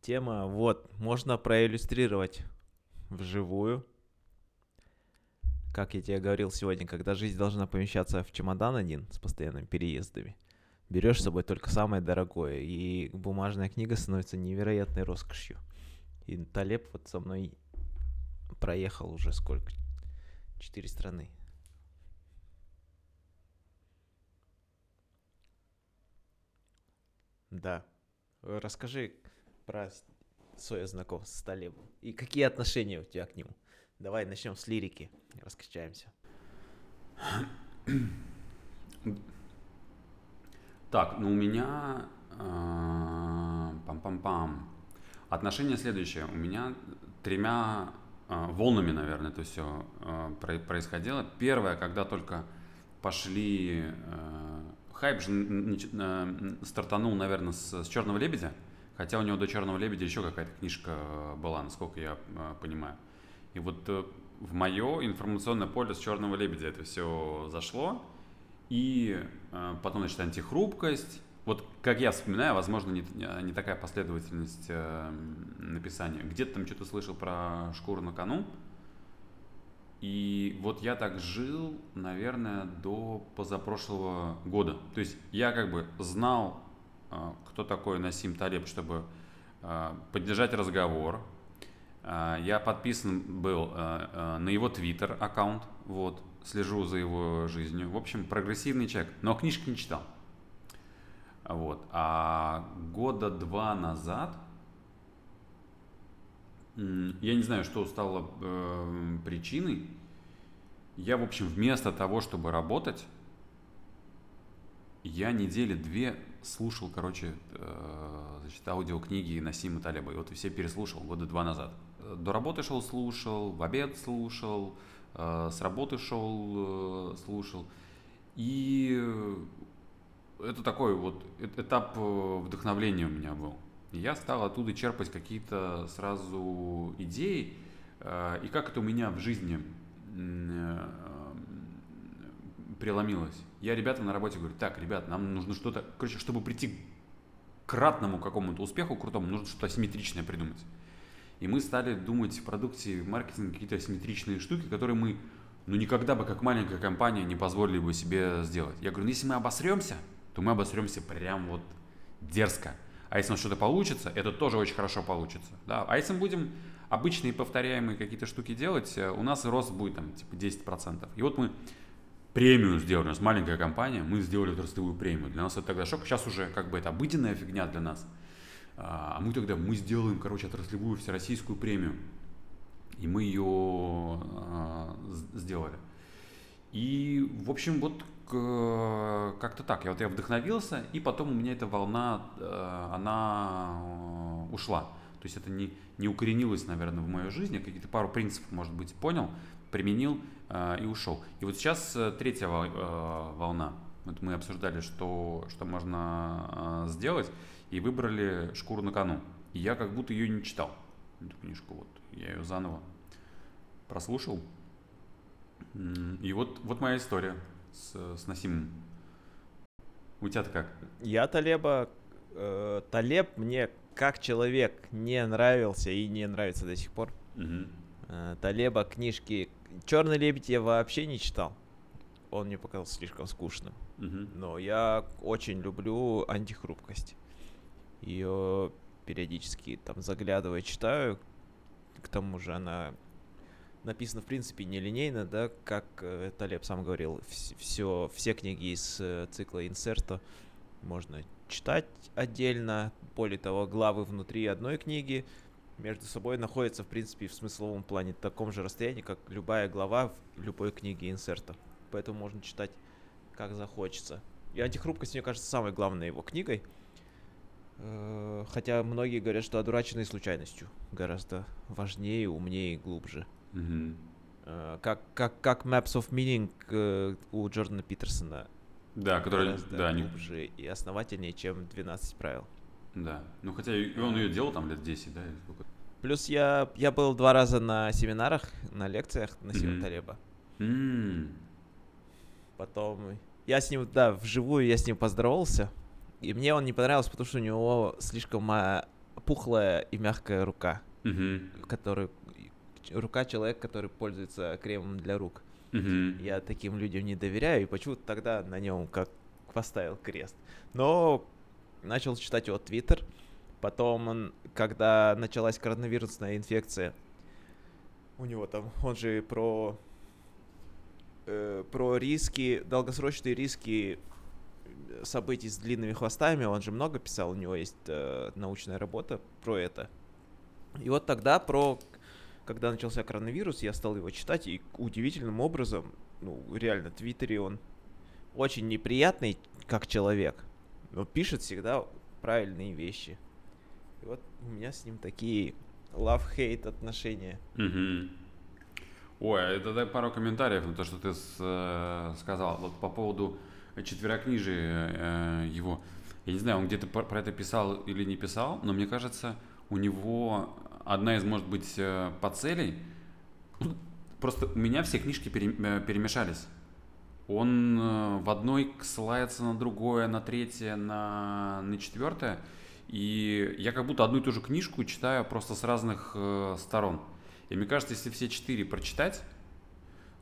Тема, вот, можно проиллюстрировать вживую. Как я тебе говорил сегодня, когда жизнь должна помещаться в чемодан один с постоянными переездами, берешь с собой только самое дорогое, и бумажная книга становится невероятной роскошью. И Талеб вот со мной проехал уже сколько? Четыре страны. Да. Расскажи про свое знакомство с Талебом. И какие отношения у тебя к нему? Давай начнем с лирики. Раскачаемся. Так, ну у меня... а, Пам-пам-пам. Отношение следующее. У меня тремя а, волнами, наверное, это все происходило. Первое, когда только пошли... а, Хайп же стартанул, наверное, с, с Черного лебедя. Хотя у него до Черного лебедя еще какая-то книжка была, насколько я а, понимаю. И вот э, в мое информационное поле с Черного лебедя это все зашло. И э, потом, значит, антихрупкость. Вот как я вспоминаю, возможно, не, не такая последовательность э, написания. Где-то там что-то слышал про шкуру на кону. И вот я так жил, наверное, до позапрошлого года. То есть я как бы знал, э, кто такой Насим Талеб, чтобы э, поддержать разговор. Э, Я подписан был э, на его твиттер аккаунт, вот, слежу за его жизнью. В общем, прогрессивный человек, но книжки не читал. Вот. А года два назад, я не знаю, что стало э, причиной, я, в общем, вместо того, чтобы работать, я недели две слушал, короче, э, значит, аудиокниги Насима Талеба. И вот все переслушал года два назад. До работы шел, слушал, в обед слушал, э, с работы шел, э, слушал. И это такой вот этап вдохновления у меня был. Я стал оттуда черпать какие-то сразу идеи. И как это у меня в жизни преломилось. Я ребятам на работе говорю, так, ребят, нам нужно что-то, короче, чтобы прийти к кратному какому-то успеху крутому, нужно что-то асимметричное придумать. И мы стали думать в продукте, в маркетинге какие-то асимметричные штуки, которые мы, ну, никогда бы как маленькая компания не позволили бы себе сделать. Я говорю, ну, если мы обосремся, то мы обосремся прям вот дерзко. А если у нас что-то получится, это тоже очень хорошо получится. Да? А если мы будем обычные повторяемые какие-то штуки делать, э, у нас рост будет там типа 10%. И вот мы премию сделали, у нас маленькая компания, мы сделали отраслевую премию. Для нас это тогда шок. Сейчас уже как бы это обыденная фигня для нас. А мы тогда, мы сделаем, короче, отраслевую всероссийскую премию. И мы ее а, сделали. И, в общем, вот как-то так. Я вот я вдохновился, и потом у меня эта волна, э, она э, ушла. То есть это не, не укоренилось, наверное, в моей жизни. Какие-то пару принципов, может быть, понял, применил и ушел. И вот сейчас э, третья э, волна. Вот мы обсуждали, что, что можно э, сделать, и выбрали «Шкуру на кону». И я как будто ее не читал, эту книжку. Вот. Я ее заново прослушал. И вот, вот моя история с, с Насимом. У тебя-то как? Я Талеба... э, Талеб мне как человек не нравился и не нравится до сих пор. Мгм. Э, Талеба книжки... Черный лебедь я вообще не читал. Он мне показался слишком скучным. Мгм. Но я очень люблю антихрупкость. Ее периодически там заглядывая читаю. К тому же она написана, в принципе, нелинейно, да, как э, Талеб сам говорил, все, все книги из э, цикла инсерта можно читать отдельно. Более того, главы внутри одной книги между собой находятся, в принципе, в смысловом плане в таком же расстоянии, как любая глава в любой книге инсерта. Поэтому можно читать как захочется. И антихрупкость, мне кажется, самой главной его книгой. Э, Хотя многие говорят, что одураченной случайностью гораздо важнее, умнее и глубже. Э, Как, как, как Maps of Meaning э, у Джордана Питерсона Да, который, да, не, глубже и основательнее, чем 12 правил. да. Ну, хотя и он ее делал там лет 10, да, сколько? Плюс я, я был два раза на семинарах, на лекциях на Мгм. Талеба. М, Потом я с ним, да, вживую я с ним поздоровался. И мне он не понравился, потому что у него слишком ма- пухлая и мягкая рука, Мгм. который рука человека, который пользуется кремом для рук. Мгм. Я таким людям не доверяю, и почему-то тогда на нем как поставил крест. Но начал читать его твиттер. Потом, он, когда началась коронавирусная инфекция, у него там, он же про, э, про риски, долгосрочные риски событий с длинными хвостами, он же много писал, у него есть э, научная работа про это. И вот тогда про, когда начался коронавирус, я стал его читать, и удивительным образом, ну, реально, в Твиттере он очень неприятный, как человек, но пишет всегда правильные вещи. И вот у меня с ним такие love-hate отношения. Мгм. Ой, а это дай пару комментариев на то, что ты с- э, сказал. Вот по поводу четверокнижия э, его. Я не знаю, он где-то про про это писал или не писал, но мне кажется, у него одна из, может быть, э, подцелей. Просто у меня все книжки пере- э, перемешались. Он э, в одной ссылается на другое, на третье, на, на четвертое. И я как будто одну и ту же книжку читаю просто с разных э, сторон. И мне кажется, если все четыре прочитать,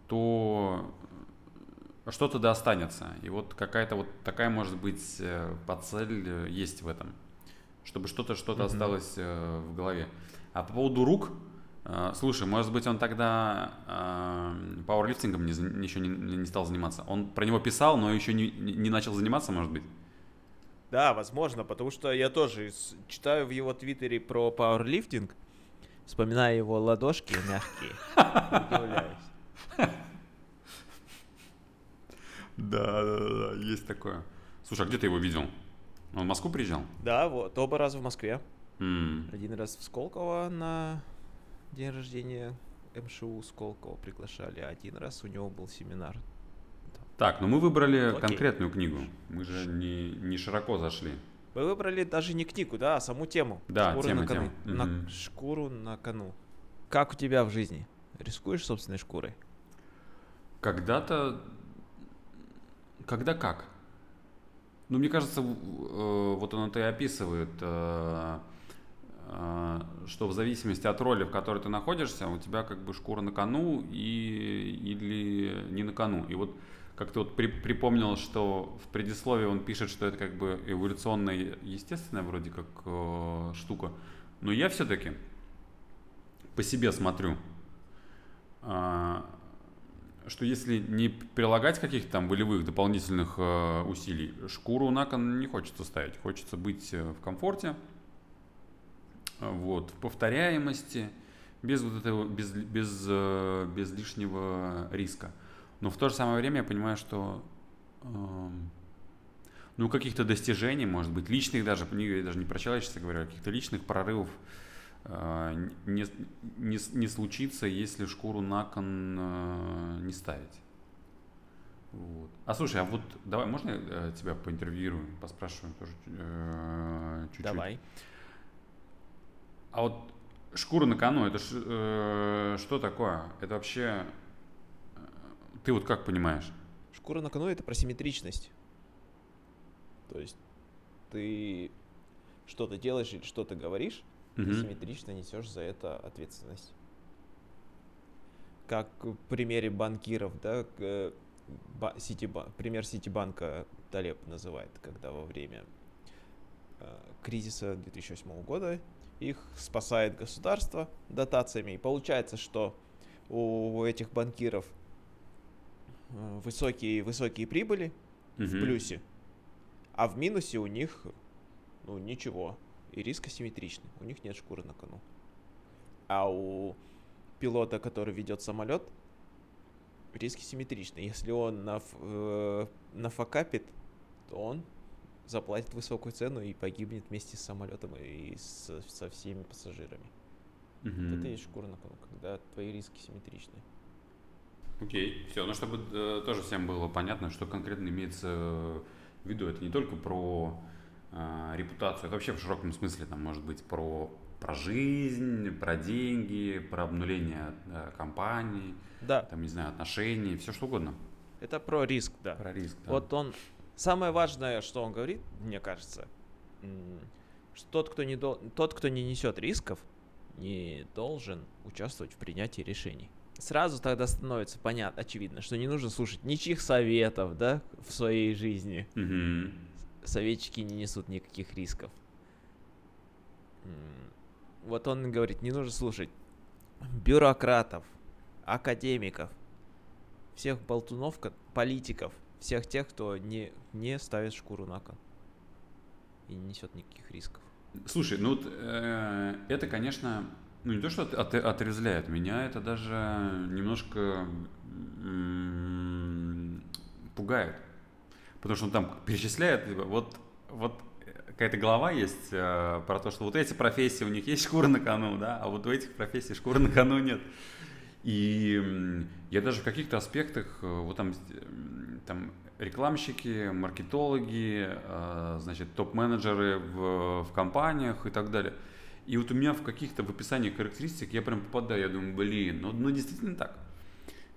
то что-то да останется. И вот какая-то вот такая, может быть, э, подцель э, есть в этом. Чтобы что-то что-то Мгм. осталось э, в голове. А по поводу рук, э, слушай, может быть, он тогда э, пауэрлифтингом не, еще не, не стал заниматься. Он про него писал, но еще не, не начал заниматься, может быть. Да, возможно, потому что я тоже читаю в его твиттере про пауэрлифтинг, вспоминая его ладошки мягкие, удивляюсь. Да, да, да, есть такое. Слушай, а где ты его видел? Он в Москву приезжал? Да, вот, оба раза в Москве. Один раз в Сколково на день рождения МШУ Сколково приглашали, а один раз у него был семинар. Так, ну мы выбрали Окей. конкретную книгу. Мы же не, не широко зашли. Вы выбрали даже не книгу, да, а саму тему. Да, Шкуру тема, на кону. тема. На Мгм. шкуру на кону. Как у тебя в жизни? Рискуешь собственной шкурой? Когда-то... Когда как? Ну, мне кажется, э, вот он это и описывает, э, э, что в зависимости от роли, в которой ты находишься, у тебя как бы шкура на кону и, или не на кону. И вот как ты вот при- припомнил, что в предисловии он пишет, что это как бы эволюционная, естественная вроде как э, штука. Но я все-таки по себе смотрю, а, что если не прилагать каких-то там волевых дополнительных э, усилий, шкуру на кон не хочется ставить. Хочется быть э, в комфорте, э, вот, в повторяемости, без вот этого, без, без, э, без лишнего риска. Но в то же самое время я понимаю, что эм, ну, каких-то достижений, может быть, личных даже, я даже не про человечество говорю, а каких-то личных прорывов э, не, не, не случится, если шкуру на кон э, не ставить. Вот. А слушай, а вот давай, можно я э, тебя поинтервьюирую, поспрашиваю тоже э, чуть-чуть? Давай. А вот шкура на кону, это э, что такое? Это вообще... Ты вот как понимаешь? Шкура на кону это про симметричность. То есть ты что-то делаешь или что-то говоришь, ты Мгм. симметрично несешь за это ответственность. Как в примере банкиров, да, э, ба- Ситиба- пример Ситибанка Талеб называет, когда во время э, кризиса 2008 года их спасает государство дотациями. И получается, что у этих банкиров высокие, высокие прибыли в Мгм. плюсе, а в минусе у них ну ничего. И риск асимметричный. У них нет шкуры на кону. А у пилота, который ведет самолет, риски симметричны. Если он наф, э, нафакапит, то он заплатит высокую цену и погибнет вместе с самолетом и со, со всеми пассажирами. Вот Мгм. Это и есть шкура на кону, когда твои риски симметричны. Окей, все. Ну, чтобы э, тоже всем было понятно, что конкретно имеется в виду. Это не только про э, репутацию, это вообще в широком смысле, там, может быть, про, про жизнь, про деньги, про обнуление э, компаний, Да, там, не знаю, отношений, все что угодно. это про риск, да. Про риск. да. Вот он... Самое важное, что он говорит, мне кажется, что тот, кто не, дол... тот, кто не несет рисков, не должен участвовать в принятии решений. Сразу тогда становится понятно, очевидно, что не нужно слушать ничьих советов, да, в своей жизни. Мгм. Советчики не несут никаких рисков. Вот он говорит, не нужно слушать бюрократов, академиков, всех болтунов, ко- политиков, всех тех, кто не, не ставит шкуру на кон и не несет никаких рисков. Слушай, ну вот, э, это, конечно, ну не то, что от- от- отрезвляет меня, это даже немножко м, пугает. Потому что он там перечисляет, типа, вот, вот какая-то глава есть э, про то, что вот эти профессии, у них есть шкура на кону, да, а вот у этих профессий шкуры на кону нет. И я даже в каких-то аспектах, э, вот там, м, там рекламщики, маркетологи, э, значит, топ-менеджеры в, в компаниях и так далее. И вот у меня в каких-то в описании характеристик я прям попадаю, я думаю, блин, ну, ну действительно так.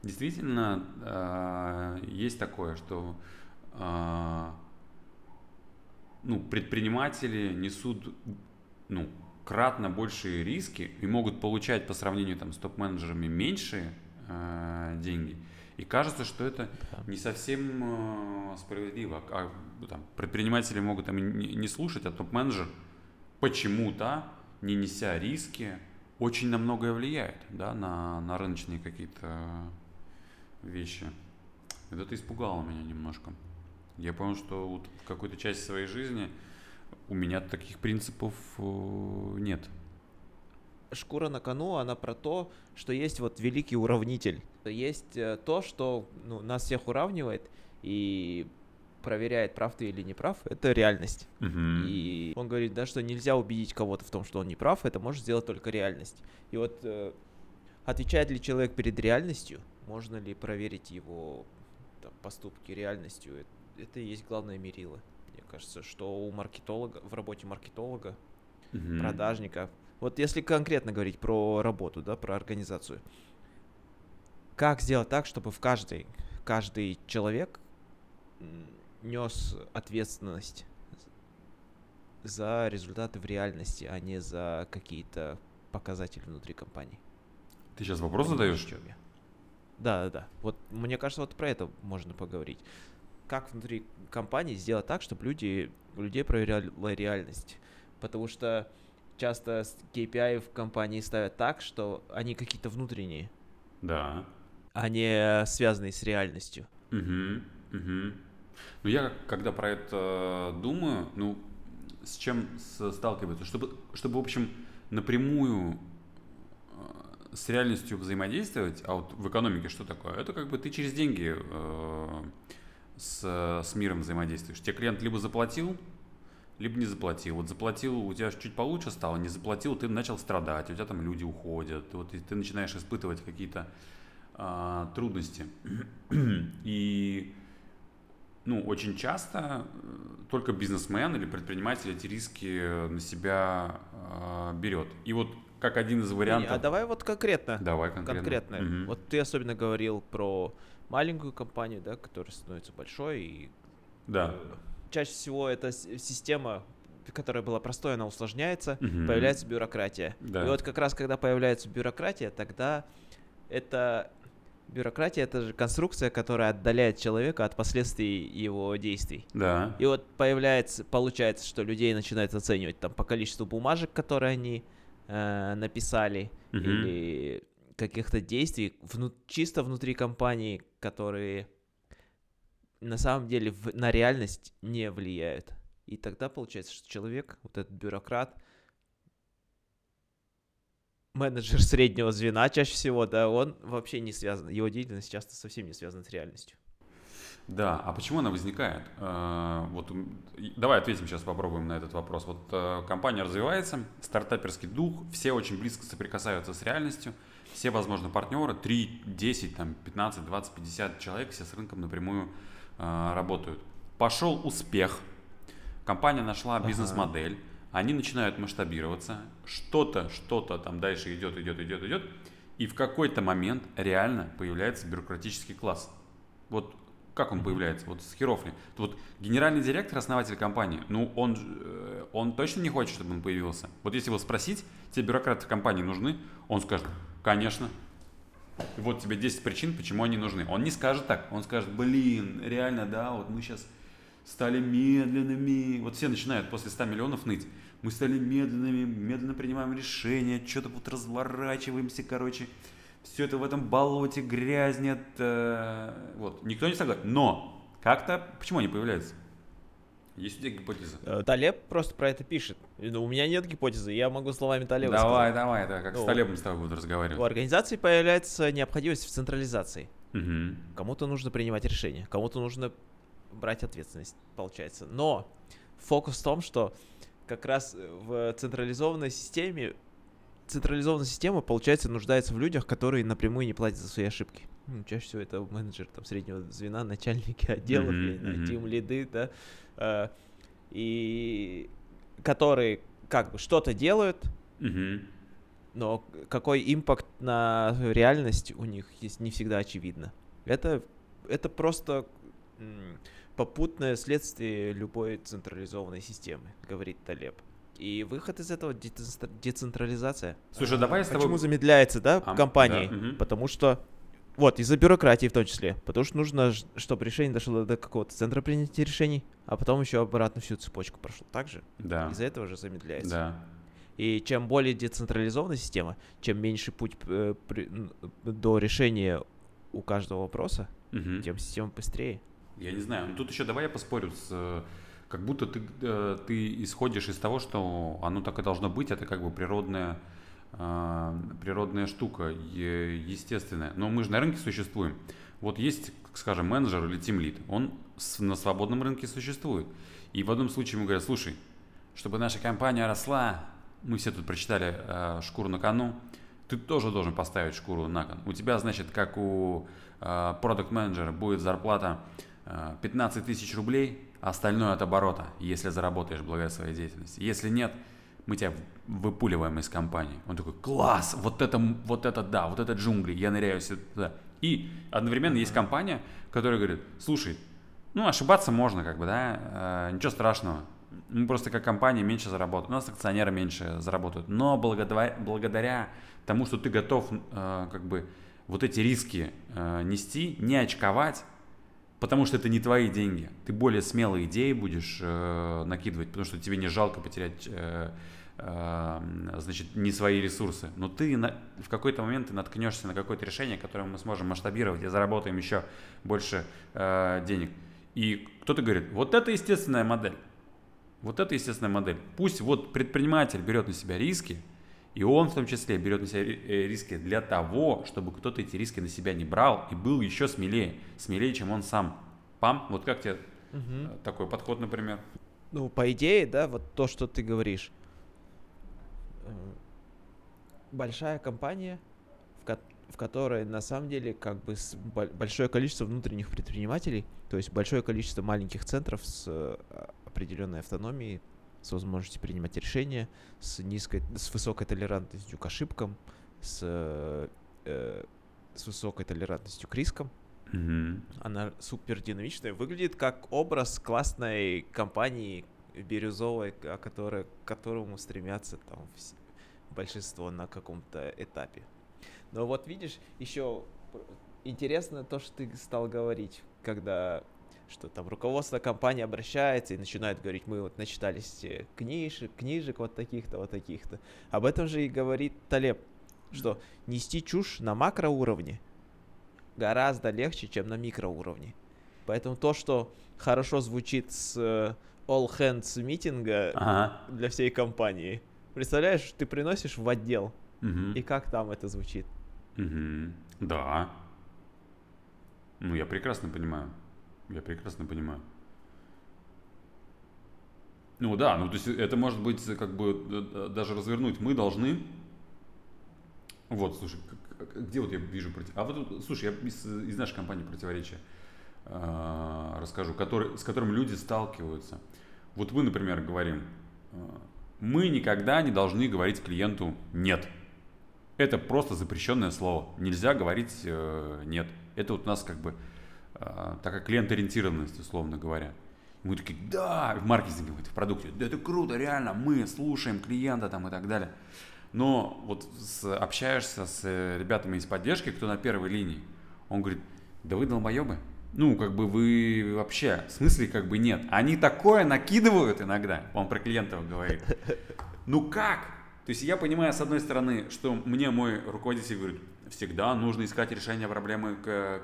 Действительно э, есть такое, что э, ну, предприниматели несут ну, кратно большие риски и могут получать по сравнению там, с топ-менеджерами меньшие э, деньги. И кажется, что это не совсем э, справедливо. А, там, предприниматели могут там, не, не слушать, а топ-менеджер почему-то, не неся риски, очень на многое влияет да, на, на рыночные какие-то вещи. И Это испугало меня немножко. Я понял, что вот в какой-то части своей жизни у меня таких принципов э, нет. Шкура на кону, она про то, что есть вот великий уравнитель. Есть э, то, что ну, нас всех уравнивает и проверяет, прав ты или не прав, это реальность. Мгм. И он говорит, да, что нельзя убедить кого-то в том, что он не прав, это может сделать только реальность. И вот э, отвечает ли человек перед реальностью, можно ли проверить его там, поступки реальностью, это, это и есть главное мерило. Мне кажется, что у маркетолога, в работе маркетолога, Мгм. продажника, вот если конкретно говорить про работу, да, про организацию, как сделать так, чтобы в каждый, каждый человек нес ответственность за результаты в реальности, а не за какие-то показатели внутри компании. Ты сейчас вопрос задаешь? Понимаешь, о чём я? Да, да, да. Вот мне кажется, вот про это можно поговорить. Как внутри компании сделать так, чтобы люди, людей проверяла реальность? Потому что часто KPI в компании ставят так, что они какие-то внутренние, Да. а не связанные с реальностью. Мгм, мгм. Ну, я когда про это думаю, ну, с чем сталкиваются? Чтобы, чтобы, в общем, напрямую э, с реальностью взаимодействовать, а вот в экономике что такое? Это как бы ты через деньги э, с, с миром взаимодействуешь. Тебе клиент либо заплатил, либо не заплатил. Вот заплатил, у тебя чуть получше стало, не заплатил, ты начал страдать, у тебя там люди уходят, вот и ты начинаешь испытывать какие-то а, трудности. И ну, очень часто э, только бизнесмен или предприниматель эти риски на себя а, берет. И вот как один из Не, вариантов. А давай вот конкретно. Давай конкретно. конкретно. Мгм. Вот ты особенно говорил про маленькую компанию, да, которая становится большой, и Да. э, чаще всего эта система, которая была простой, она усложняется, Мгм. появляется бюрократия. Да. И вот как раз когда появляется бюрократия, тогда это бюрократия это же конструкция, которая отдаляет человека от последствий его действий. Да. И вот появляется, получается, что людей начинают оценивать там по количеству бумажек, которые они э, написали, Мгм. или каких-то действий вну- чисто внутри компании, которые на самом деле в- на реальность не влияют. И тогда получается, что человек, вот этот бюрократ, менеджер среднего звена чаще всего, да, он вообще не связан, его деятельность часто совсем не связана с реальностью. Да, а почему она возникает? Э, Вот давай ответим сейчас, попробуем на этот вопрос. Вот э, компания развивается, стартаперский дух, все очень близко соприкасаются с реальностью, все, возможно, партнеры, 3, 10, там, 15, 20, 50 человек, все с рынком напрямую э, работают. Пошел успех, компания нашла Ага. Они начинают масштабироваться, что-то, что-то там дальше идет, идет, идет, идет, и в какой-то момент реально появляется бюрократический класс. Вот как он появляется? Вот с херов ли? Вот генеральный директор, основатель компании, ну, он, э, он точно не хочет, чтобы он появился. Вот если его спросить, тебе бюрократы в компании нужны, он скажет, конечно. Вот тебе 10 причин, почему они нужны. Он не скажет так, он скажет, блин, реально, да, вот мы сейчас стали медленными. Вот все начинают после 100 миллионов ныть. Мы стали медленными, медленно принимаем решения, что-то вот разворачиваемся, короче все это в этом болоте грязнет. Э, вот, никто не согласен. Но как-то, почему они появляются? Есть у тебя гипотеза? Э, Талеб просто про это пишет. Ну, у меня нет гипотезы, я могу словами Талеба Давай, сказать. давай, да, как Ну, с Талебом с тобой буду разговаривать. У организации появляется необходимость в централизации. Мгм. Кому-то нужно принимать решения, кому-то нужно брать ответственность, получается. Но фокус в том, что как раз в централизованной системе централизованная система, получается, нуждается в людях, которые напрямую не платят за свои ошибки. Ну, чаще всего это менеджер там среднего звена, начальники отделов, знаю, мгм. тим лиды, да, э, и которые как бы что-то делают, но какой импакт на реальность у них есть не всегда очевидно. Это, это просто попутное следствие любой централизованной системы, говорит Талеб. И выход из этого децентра- децентрализация. Слушай, давай с тобой... Почему замедляется, да, А, компании? да, мгм. Потому что вот, из-за бюрократии в том числе. Потому что нужно, чтобы решение дошло до какого-то центра принятия решений, а потом еще обратно всю цепочку прошло. Так же? Да, Из-за этого же замедляется. да. И чем более децентрализованная система, чем меньше путь э, при- до решения у каждого вопроса, Мгм. тем система быстрее. Я не знаю. Ну тут еще давай я поспорю с... э, Как будто ты, э, ты исходишь из того, что оно так и должно быть, это как бы природная, э, природная штука, естественная. Но мы же на рынке существуем. Вот есть, скажем, менеджер или тимлит, он на свободном рынке существует. И в одном случае ему говорят, слушай, чтобы наша компания росла, мы все тут прочитали «Шкуру на кону», ты тоже должен поставить шкуру на кон. У тебя, значит, как у продукт-менеджера будет зарплата 15 тысяч рублей, а остальное от оборота, если заработаешь благодаря своей деятельности. Если нет, мы тебя выпуливаем из компании. Он такой, класс, вот это, вот это да, вот это джунгли, я ныряю сюда. И одновременно есть компания, которая говорит, слушай, ну ошибаться можно, как бы, да, э, ничего страшного. Мы просто как компания меньше заработаем, у нас акционеры меньше заработают. Но благодаря, благодаря тому, что ты готов, э, как бы, вот эти риски э, нести, не очковать, потому что это не твои деньги. Ты более смелые идеи будешь э, накидывать, потому что тебе не жалко потерять, э, э, значит, не свои ресурсы. Но ты на- в какой-то момент ты наткнешься на какое-то решение, которое мы сможем масштабировать и заработаем еще больше э, денег. И кто-то говорит, вот это естественная модель. Вот это естественная модель. Пусть вот предприниматель берет на себя риски, и он в том числе берет на себя э, риски для того, чтобы кто-то эти риски на себя не брал и был еще смелее, смелее, чем он сам. Пам, вот как тебе э, такой подход, например? Ну, по идее, да, вот то, что ты говоришь. Э, Большая компания, в, ко- в которой на самом деле как бы большое количество внутренних предпринимателей, то есть большое количество маленьких центров с определенной автономией, с возможностью принимать решения, с низкой, с высокой толерантностью к ошибкам, с, э, с высокой толерантностью к рискам. Мгм. Она супер динамичная, выглядит как образ классной компании бирюзовой, к- которой, к которому стремятся там большинство на каком-то этапе. Но вот видишь, еще интересно то, что ты стал говорить, когда что там руководство компании обращается и начинает говорить, мы вот начитались э, книжек, книжек вот таких-то, вот таких-то. Об этом же и говорит Талеб, что нести чушь на макроуровне гораздо легче, чем на микроуровне. Поэтому то, что хорошо звучит с э, all hands митинга Ага. для всей компании, представляешь, ты приносишь в отдел, Мгм. и как там это звучит? Мгм. Да. Ну, я прекрасно понимаю. Я прекрасно понимаю. Ну да, ну то есть это может быть как бы э, э, даже развернуть. Мы должны... Вот, слушай, где вот я вижу... проти- А вот, слушай, я из, из нашей компании противоречия э, расскажу, который, с которым люди сталкиваются. Вот мы, например, говорим, э, мы никогда не должны говорить клиенту «нет». Это просто запрещенное слово. Нельзя говорить э, нет. Это вот у нас как бы э, э, такая клиент-ориентированность, условно говоря. Мы такие, да, в маркетинге, в продукте, да это круто, реально, мы слушаем клиента там и так далее. Но вот с, общаешься с ребятами из поддержки, кто на первой линии, он говорит, да вы долбоебы, ну, как бы вы вообще, в смысле как бы нет. Они такое накидывают иногда, он про клиентов говорит. Ну как? То есть я понимаю, с одной стороны, что мне мой руководитель говорит, всегда нужно искать решение проблемы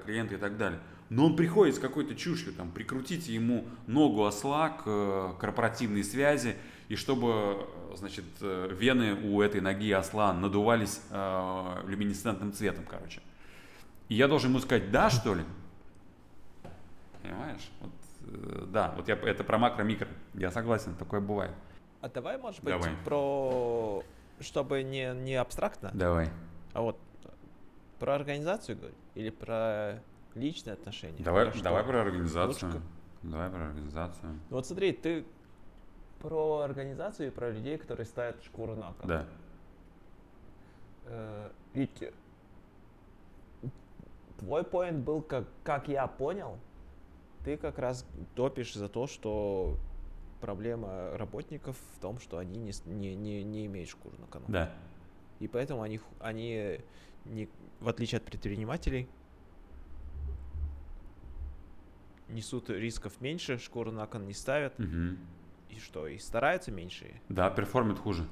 клиента и так далее. Но он приходит с какой-то чушью, там, прикрутите ему ногу осла к э, корпоративной связи, и чтобы, значит, э, вены у этой ноги осла надувались э, люминесцентным цветом, короче. И я должен ему сказать, да, что ли? Понимаешь? Вот, э, да, вот я, это про макро-микро. Я согласен, такое бывает. А давай, может быть, Давай. про... Чтобы не, не абстрактно, Давай. а вот про организацию говорить или про личные отношения? Давай, Про что? давай про организацию. Лучше Давай про организацию. Ну вот смотри, ты про организацию и про людей, которые ставят шкуру на кон. Да. Э, Ведь твой поинт был, как, как я понял, ты как раз топишь за то, что проблема работников в том, что они не, не, не, не имеют шкуру на кону. Да. И поэтому они, они не, в отличие от предпринимателей, несут рисков меньше, шкуру на кон не ставят. Мгм. И что, и стараются меньше, Да, перформит хуже.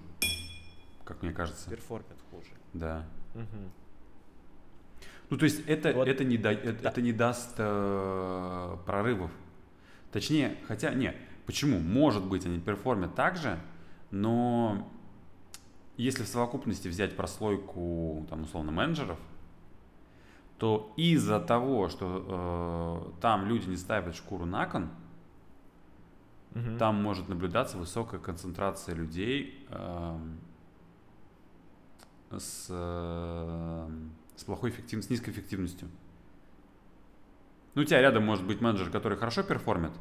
Как мне кажется. перформят хуже. Да. Мгм. Ну, то есть это, Вот. это, не, да- это, Да. это не даст э, прорывов. Точнее, хотя, нет, почему? Может быть, они перформят так же, но если в совокупности взять прослойку, там, условно, менеджеров, то из-за того, что э, там люди не ставят шкуру на кон, Мгм. там может наблюдаться высокая концентрация людей эм, с, эм, с плохой эффективностью, с низкой эффективностью. Ну, у тебя рядом может быть менеджер, который хорошо перформит,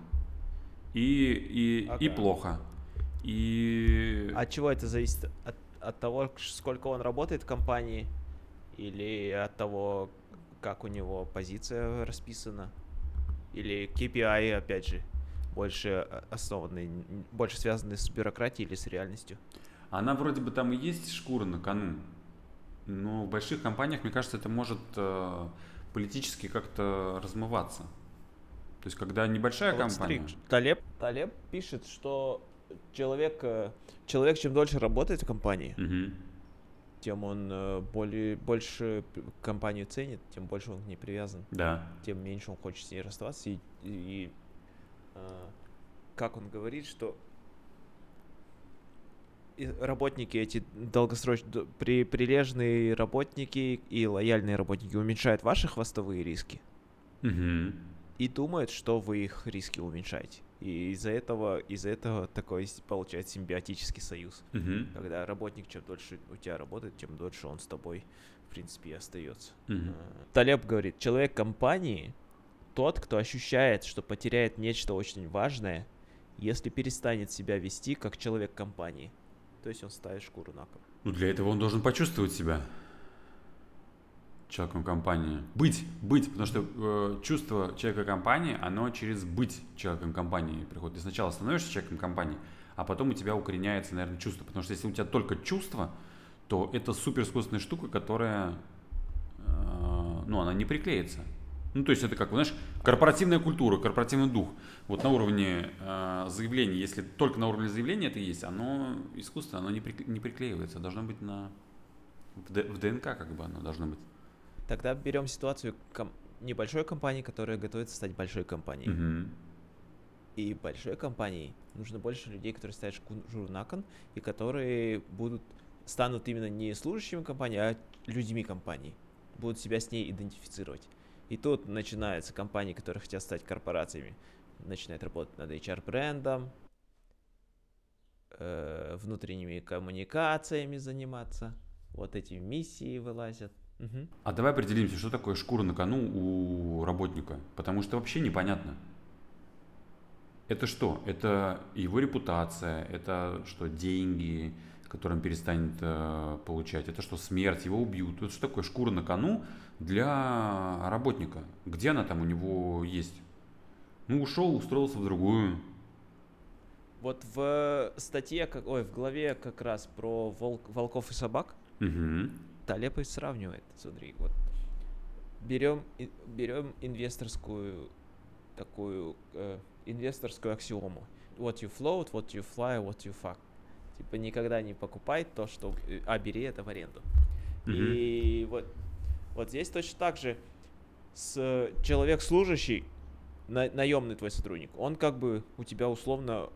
и, и, и Ага. плохо. И От чего это зависит? От, от того, сколько он работает в компании, или от того, как у него позиция расписана, или KPI, опять же, больше э, основанный, н- больше связанный с бюрократией или с реальностью. она вроде бы там и есть шкура на кону, но в больших компаниях, мне кажется, это может э, политически как-то размываться. То есть, когда небольшая вот смотри, компания... Талеб, Талеб пишет, что человек, э, человек чем дольше работает в компании, Мгм. Тем он э, более, больше компанию ценит, тем больше он к ней привязан. Да. тем меньше он хочет с ней расставаться. И, и, а, как он говорит, что и работники эти долгосрочные, при, прилежные работники и лояльные работники уменьшают ваши хвостовые риски Мгм. и думают, что вы их риски уменьшаете. И из-за этого, из-за этого такой получается симбиотический союз. Мгм. Когда работник чем дольше у тебя работает, тем дольше он с тобой, в принципе, и остается. Э, Талеб говорит, человек компании тот, кто ощущает, что потеряет нечто очень важное, если перестанет себя вести как человек компании. То есть он ставит шкуру на кон. Ну, для этого он должен почувствовать себя человеком компании. Быть, быть, потому что э, чувство человека компании, оно через быть человеком компании приходит. Ты сначала становишься человеком компании, а потом у тебя укореняется, наверное, чувство. Потому что если у тебя только чувство, то это супер искусственная штука, которая, э, ну, она не приклеится. Ну, то есть это как, знаешь, корпоративная культура, корпоративный дух. Вот на уровне э, заявлений, если только на уровне заявления это есть, оно искусство, оно не, прикле- не приклеивается. Должно быть на в, Д- в ДНК как бы оно должно быть. Тогда берем ситуацию ком- небольшой компании, которая готовится стать большой компанией. Мгм. И большой компании нужно больше людей, которые ставят шкуру на кон, и которые будут станут именно не служащими компании, а людьми компании. Будут себя с ней идентифицировать. И тут начинаются компании, которые хотят стать корпорациями, начинают работать над HR-брендом, э, внутренними коммуникациями заниматься, вот эти миссии вылазят. Мгм. А давай определимся, что такое шкура на кону у работника. Потому что вообще непонятно. Это что? Это его репутация, это что, деньги, который он перестанет э, получать. Это что, смерть, его убьют. Это что такое шкура на кону для работника? Где она там у него есть? Ну, ушел, устроился в другую. Вот в статье, как, ой, в главе как раз про волк, волков и собак Угу. Талеб и сравнивает. Смотри, вот берем, берем инвесторскую такую э, инвесторскую аксиому. What you float, what you fly, what you fuck. Типа никогда не покупай то, что... э, А бери это в аренду. И вот, вот здесь точно так же с человек служащий, на, наемный твой сотрудник, он как бы у тебя условно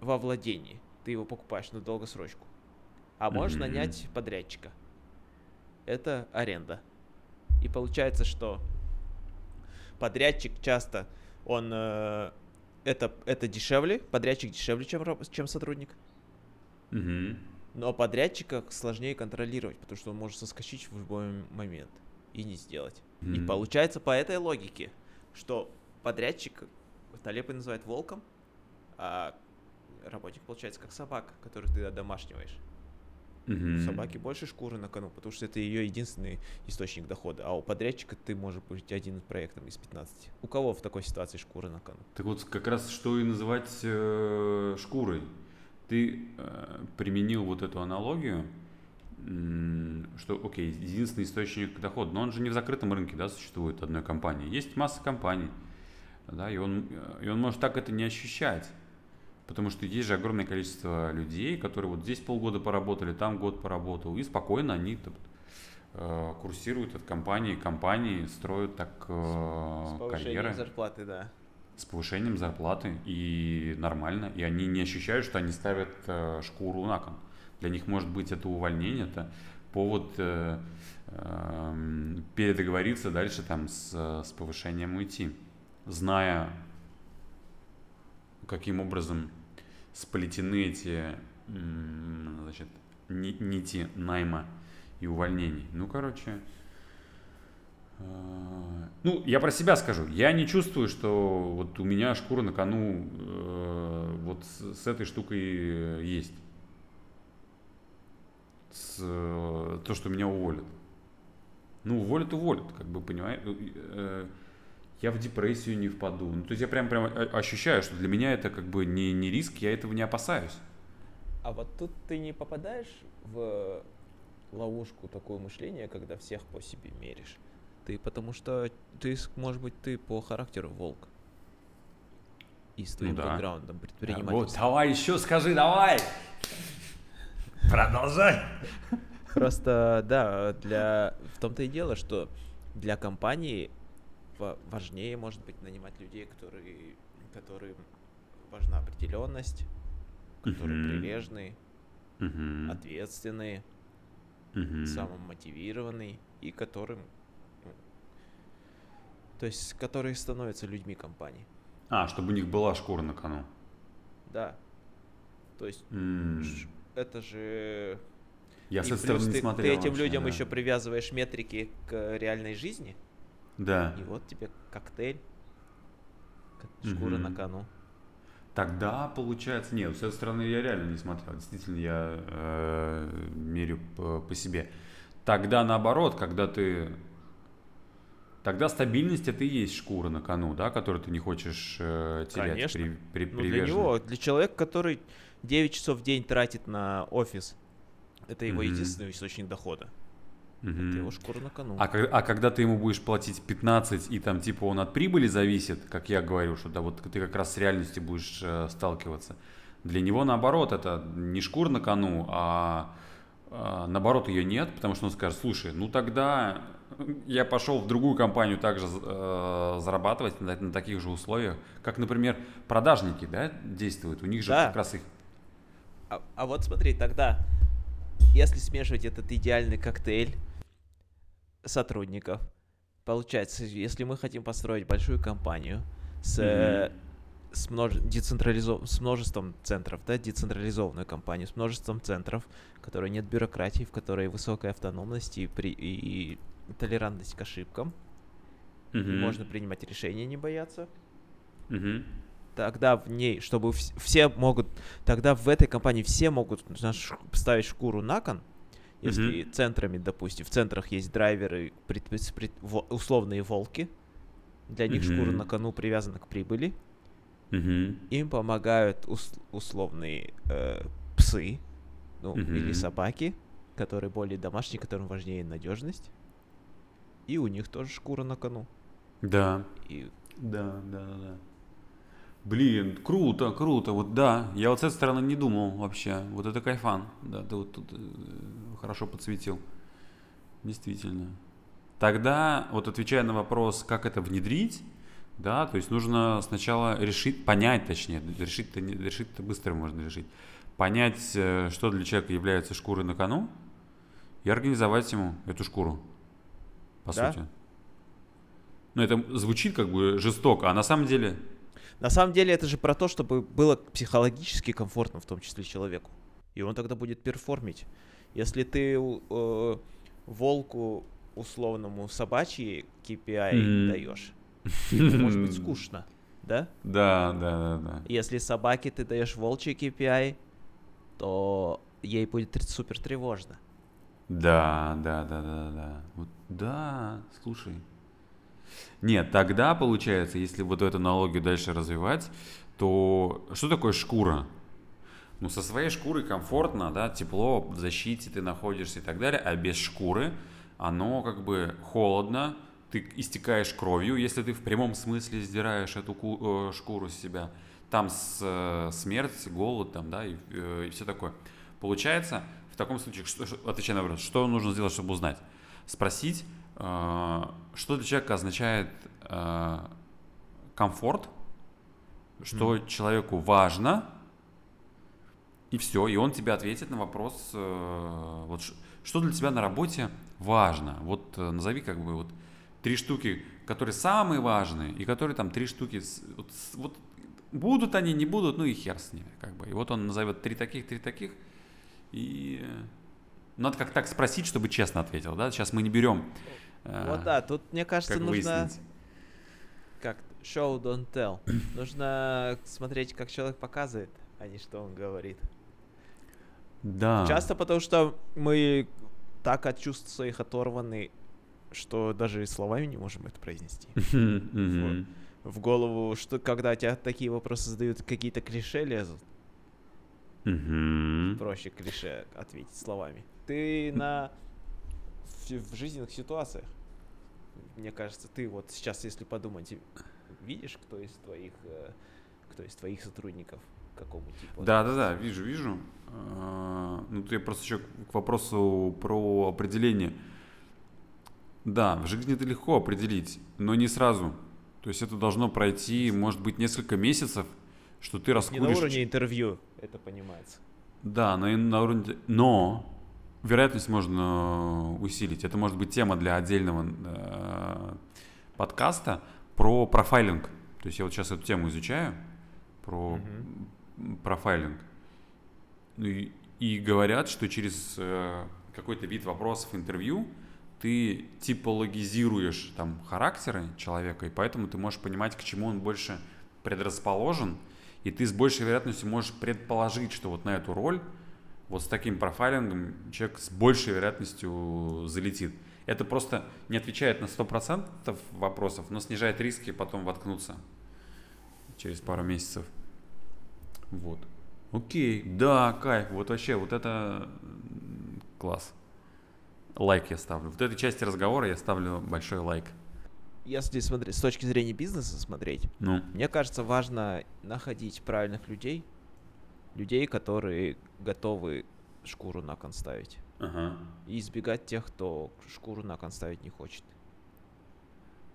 во владении. Ты его покупаешь на долгосрочку. А можешь Мгм. нанять подрядчика. Это аренда. И получается, что подрядчик часто, он... э, это, это дешевле, подрядчик дешевле, чем, чем сотрудник. Мгм. Но подрядчика сложнее контролировать, потому что он может соскочить в любой момент и не сделать. И Мгм. получается по этой логике, что подрядчик Талеб и называет волком, а работник получается как собака, которую ты домашниваешь. У Мгм. собаки больше шкуры на кону, потому что это ее единственный источник дохода. А у подрядчика ты можешь быть один проектом из 15. У кого в такой ситуации шкура на кону? Так вот, как раз что и называть э, шкурой. Ты э, применил вот эту аналогию, что, окей, единственный источник дохода, но он же не в закрытом рынке, да, существует одной компании. Есть масса компаний, да, и он, э, и он может так это не ощущать. Потому что есть же огромное количество людей, которые вот здесь полгода поработали, там год поработал, и спокойно они э, курсируют от компании к компании, строят так э, С повышением карьеры зарплаты, да. с повышением зарплаты и нормально, и они не ощущают, что они ставят э, шкуру на кон. Для них может быть это увольнение, это повод э, эм, передоговориться дальше там с, с повышением уйти, зная, каким образом сплетены эти значит, ни- нити найма и увольнений. Ну, короче, э, ну, я про себя скажу. Я не чувствую, что вот у меня шкура на кону э, вот с, с этой штукой есть. С, э, то, что меня уволят. Ну, уволят, уволят, как бы, понимаешь. Э, я в депрессию не впаду. Ну, то есть я прям, прям о- ощущаю, что для меня это как бы не, не риск, я этого не опасаюсь. А вот тут ты не попадаешь в ловушку такое мышление, когда всех по себе меришь. Ты потому что ты, может быть, ты по характеру волк. И с твоим да. бэкграундом Вот, предпринимательства. давай еще скажи, давай! Продолжай! Просто, да, для... В том-то и дело, что для компании важнее, может быть, нанимать людей, которые, которым важна определенность, которые Мгм. прилежные, Мгм. ответственные, Мгм. самомотивированные и которым... ну, то есть, которые становятся людьми компании. А, чтобы у них была шкура на кону. Да. То есть. Ш- это же... Я и с этой плюс стороны не ты, смотрел. ты этим вообще, людям да. еще привязываешь метрики к реальной жизни, Да. и вот тебе коктейль, шкура на Мгм. кону. Тогда получается, нет, с этой стороны я реально не смотрел. Действительно, я э, мерю по, по себе. Тогда наоборот, когда ты... Тогда стабильность это и есть шкура на кону, да, которую ты не хочешь э, терять. Конечно. при- при- Ну, для него, для человека, который 9 часов в день тратит на офис, это его Мгм. единственный источник дохода. Мгм. Это его шкура на кону. А, а когда ты ему будешь платить 15, и там типа он от прибыли зависит, как я говорю, что да, вот ты как раз с реальностью будешь э, сталкиваться. Для него наоборот, это не шкура на кону, а, а, наоборот ее нет, потому что он скажет, слушай, ну тогда я пошел в другую компанию также э, зарабатывать на, на таких же условиях, как, например, продажники, да, действуют. У них же Да. как раз их А, а вот смотри, тогда, если смешивать этот идеальный коктейль сотрудников, получается, если мы хотим построить большую компанию с, э, с, множе- децентрализов- с множеством центров, да, децентрализованную компанию с множеством центров, в которой нет бюрократии, в которой высокая автономность и, при, и, толерантность к ошибкам, Мгм. можно принимать решения, не бояться, Мгм. тогда в ней, чтобы вс- все могут, тогда в этой компании все могут на ш- ставить шкуру на кон, если центрами, допустим, в центрах есть драйверы, пред- пред- пред- во- условные волки, для них шкура Мгм. на кону привязана к прибыли, Мгм. им помогают ус- условные э, псы, ну, или Мгм. собаки, которые более домашние, которым важнее надежность. И у них тоже шкура на кону. Да. И Да, да, да, да. Блин, круто, круто. Вот да, я вот с этой стороны не думал вообще. Вот это кайфан. Да, ты вот тут э, хорошо подсветил. Действительно. Тогда, вот отвечая на вопрос, как это внедрить, да, то есть нужно сначала решить, понять, точнее, решить-то, решить-то быстро можно решить, понять, э, что для человека является шкурой на кону, и организовать ему эту шкуру, по Да. сути. Ну, это звучит как бы жестоко, а на самом деле, на самом деле это же про то, чтобы было психологически комфортно, в том числе человеку. И он тогда будет перформить. Если ты э, волку условному собачьи KPI Мгм. даешь, может быть скучно, да? Да, да, да, да. Если собаке ты даешь волчий KPI, то ей будет супер тревожно. Да, да, да, да, да. Вот, да, слушай. Нет, тогда получается, если вот эту аналогию дальше развивать, то что такое шкура? Ну, со своей шкурой комфортно, да, тепло, в защите ты находишься и так далее, а без шкуры оно как бы холодно, ты истекаешь кровью, если ты в прямом смысле сдираешь эту ку- э, шкуру с себя. Там с, э, смерть, голод, там, да, и, все такое. Получается, в таком случае, что, отвечая на вопрос, что нужно сделать, чтобы узнать? Спросить, э, что для человека означает э, комфорт, что человеку важно, и все, и он тебе ответит на вопрос, э, вот что для тебя на работе важно. Вот э, назови как бы вот три штуки, которые самые важные, и которые там три штуки, вот, вот будут они, не будут, ну и хер с ними, как бы. И вот он назовет три таких, три таких, и надо как так спросить, чтобы честно ответил, да? Сейчас мы не берем. Э, Вот да, тут, мне кажется, как нужно выяснить. как show, don't tell. нужно смотреть, как человек показывает, а не что он говорит. Да. Часто потому, что мы так от чувств своих оторваны, что даже словами не можем это произнести. В голову, что когда тебя такие вопросы задают, какие-то клише лезут, проще клише ответить словами. Ты на в, в жизненных ситуациях, мне кажется, ты вот сейчас, если подумать, видишь, кто из твоих, э, кто из твоих сотрудников какому типу? Да, да, да, вижу, вижу. А, Ну, ты просто еще к вопросу про определение. Да, в жизни это легко определить, но не сразу. То есть это должно пройти, может быть, несколько месяцев, что ты Не раскуришь. на уровне интервью это понимается. Да, но и на уровне... Но вероятность можно усилить. Это может быть тема для отдельного э, подкаста про профайлинг. То есть я вот сейчас эту тему изучаю, про м, профайлинг. Ну и, и говорят, что через э, какой-то вид вопросов интервью ты типологизируешь там характеры человека, и поэтому ты можешь понимать, к чему он больше предрасположен, и ты с большей вероятностью можешь предположить, что вот на эту роль вот с таким профайлингом человек с большей вероятностью залетит. Это просто не отвечает на 100% вопросов, но снижает риски потом воткнуться через пару месяцев. Вот. Окей, да, кайф. Вот вообще, вот это класс. Лайк я ставлю. Вот этой части разговора я ставлю большой лайк. Если смотреть с точки зрения бизнеса смотреть, Ну, мне кажется, важно находить правильных людей, людей, которые готовы шкуру на кон ставить. ага. И избегать тех, кто шкуру на кон ставить не хочет.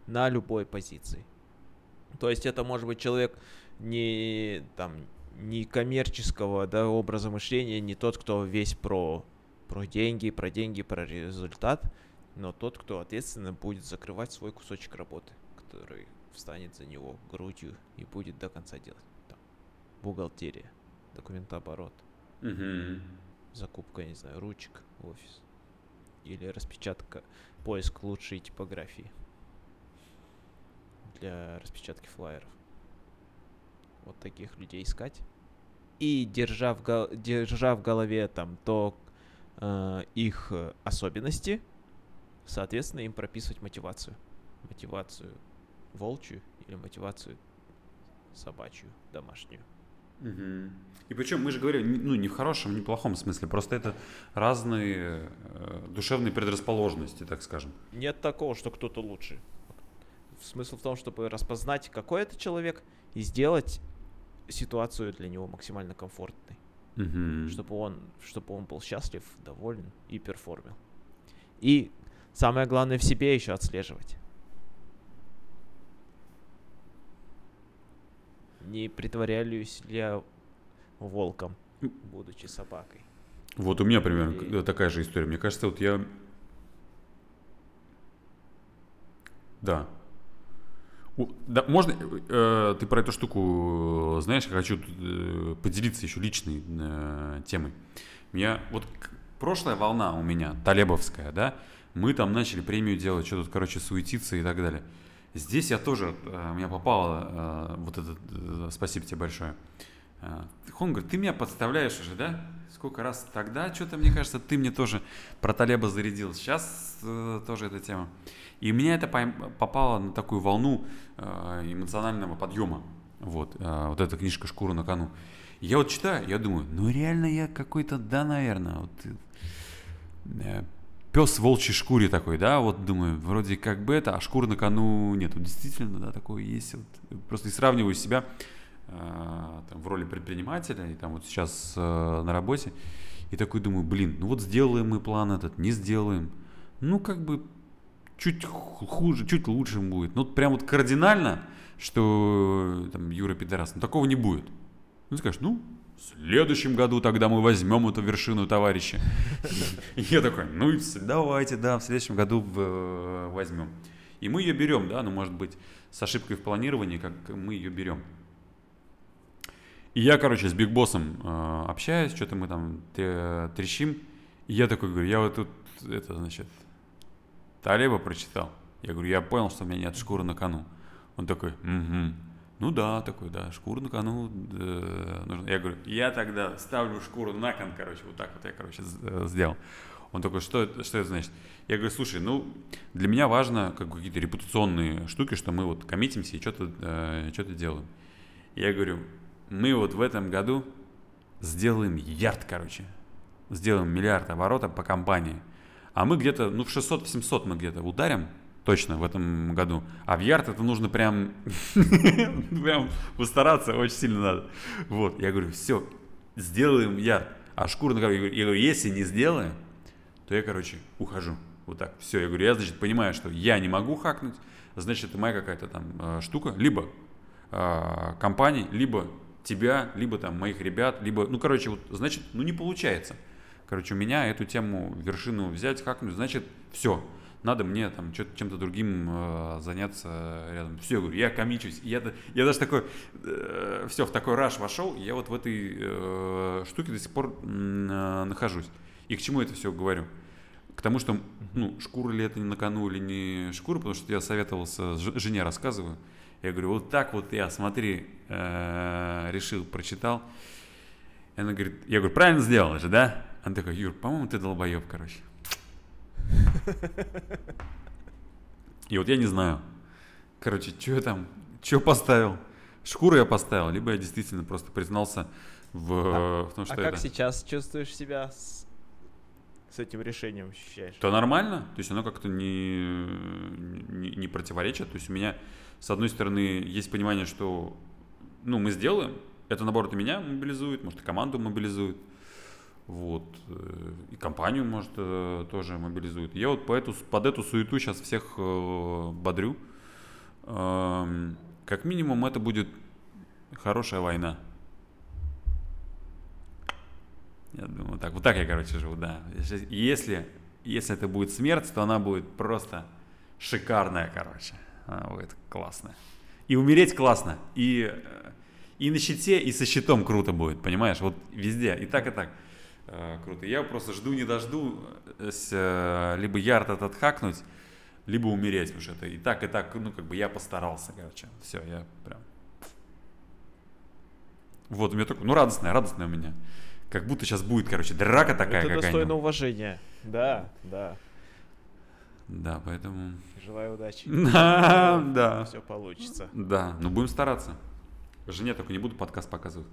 На любой позиции. То есть это может быть человек не там не коммерческого да, образа мышления, не тот, кто весь про, про деньги, про деньги, про результат, но тот, кто ответственно будет закрывать свой кусочек работы, который встанет за него грудью и будет до конца делать. Там, бухгалтерия, документооборот, Мгм. закупка, я не знаю, ручек в офис. Или распечатка, поиск лучшей типографии для распечатки флайеров. вот таких людей искать. И держа в, гол- держа в голове там то э, их особенности, соответственно, им прописывать мотивацию. Мотивацию волчью или мотивацию собачью, домашнюю. Мгм. И причем мы же говорим, ну, не в хорошем, не в плохом смысле, просто это разные э, душевные предрасположенности, так скажем. Нет такого, что кто-то лучше. Смысл в том, чтобы распознать, какой это человек, и сделать ситуацию для него максимально комфортной. Мгм. Чтобы он, чтобы он был счастлив, доволен и перформил. И самое главное в себе еще отслеживать. Не притворяюсь ли я волком, будучи собакой. Вот у меня примерно И- такая же история. Мне кажется, вот я... Да. У- Да, можно, э, ты про эту штуку э, знаешь, я хочу э, поделиться еще личной э, темой. Меня, вот прошлая волна у меня, Талебовская, да, мы там начали премию делать, что тут, короче, суетиться и так далее. Здесь я тоже, э, у меня попало э, вот это, э, спасибо тебе большое. Э, Он говорит, ты меня подставляешь уже, да? Сколько раз тогда, что-то, мне кажется, ты мне тоже про Талеба зарядил. Сейчас э, тоже эта тема. И меня это попало на такую волну э, эмоционального подъема. Вот, э, вот эта книжка «Шкура на кону». Я вот читаю, я думаю, ну реально я какой-то, да, наверное, вот, э, пес в волчьей шкуре такой, да, вот думаю, вроде как бы это, а шкура на кону. Вот действительно, да, такое есть. Вот, просто и сравниваю себя э, там, в роли предпринимателя, и там вот сейчас э, на работе, и такой думаю, блин, ну вот сделаем мы план этот, не сделаем. Ну, как бы чуть ху- хуже, чуть лучше будет. Ну, вот прям вот кардинально, что э, там Юра Пидорас, ну такого не будет. Ну, скажешь, ну, в следующем году тогда мы возьмем эту вершину, товарищи. Я такой, ну, и давайте, да, в следующем году э, возьмем. И мы ее берем, да, ну, может быть, с ошибкой в планировании, как мы ее берем. И я, короче, с Биг Боссом э, общаюсь, что-то мы там тре- трещим. И я такой говорю, я вот тут, это, значит, Талеба прочитал. Я говорю, я понял, что у меня нет шкуры на кону. Он такой, угу. Ну да, такой, да, шкуру на кону э, нужно. Я говорю, я тогда ставлю шкуру на кон, короче, вот так вот я, короче, э, сделал. Он такой, что что это значит? Я говорю, слушай, ну, для меня важно как какие-то репутационные штуки, что мы вот коммитимся и что-то э, что-то делаем. Я говорю, мы вот в этом году сделаем ярд, короче. Сделаем миллиард оборотов по компании. А мы где-то, ну, в 600-700 мы где-то ударим точно в этом году. А в ярд это нужно прям, прям постараться, очень сильно надо. Вот, я говорю, все, сделаем ярд. А шкура я говорю, если не сделаем, то я, короче, ухожу. Вот так. Все, я говорю, я, значит, понимаю, что я не могу хакнуть, значит, это моя какая-то там э, штука, либо э, компании, либо тебя, либо там моих ребят, либо, ну, короче, вот, значит, ну, не получается. Короче, у меня эту тему, вершину взять, хакнуть, значит, все, надо мне там чем-то другим э, заняться рядом. Все, говорю, я комичусь. Я, я даже такой, все, в такой раш вошел, я вот в этой э, штуке до сих пор э, нахожусь. И к чему это все говорю? К тому, что, ну, шкура ли это не на кону или не шкура, потому что я советовался, жене рассказываю. Я говорю, вот так вот я, смотри, э, решил, прочитал. И она говорит, я говорю, правильно сделала же, да? Она такая, Юр, по-моему, ты долбоеб, короче. И вот я не знаю. Короче, что я там, что поставил? Шкуру я поставил, либо я действительно просто признался в, в том, А что как это... сейчас чувствуешь себя с, с этим решением, ощущаешь? То нормально, то есть оно как-то не, не, не противоречит. То есть у меня, с одной стороны, есть понимание, что ну, мы сделаем, это наоборот и меня мобилизует, может, и команду мобилизует, вот, э, и компанию, может, э, тоже мобилизует. Я вот по эту, под эту суету сейчас всех э, бодрю. Эм, Как минимум, это будет хорошая война. Я думаю, так, вот так я, короче, живу, да. Если- Если, это будет смерть, то она будет просто шикарная, короче. Она будет классная. И умереть классно. И, и на щите, и со щитом круто будет, понимаешь? Вот везде, и так, и так. Э, круто. Я просто жду, не дожду, э, с, либо ярд этот хакнуть, либо умереть, потому что это и так, и так, ну, как бы я постарался, короче. Все, я прям Вот, у меня такое, ну, радостная, радостная у меня. Как будто сейчас будет, короче, драка такая Это достойно уважения. Да, да. Да, поэтому... Желаю удачи. Да, да. Все получится. Да, ну будем стараться. Жене только не буду подкаст показывать.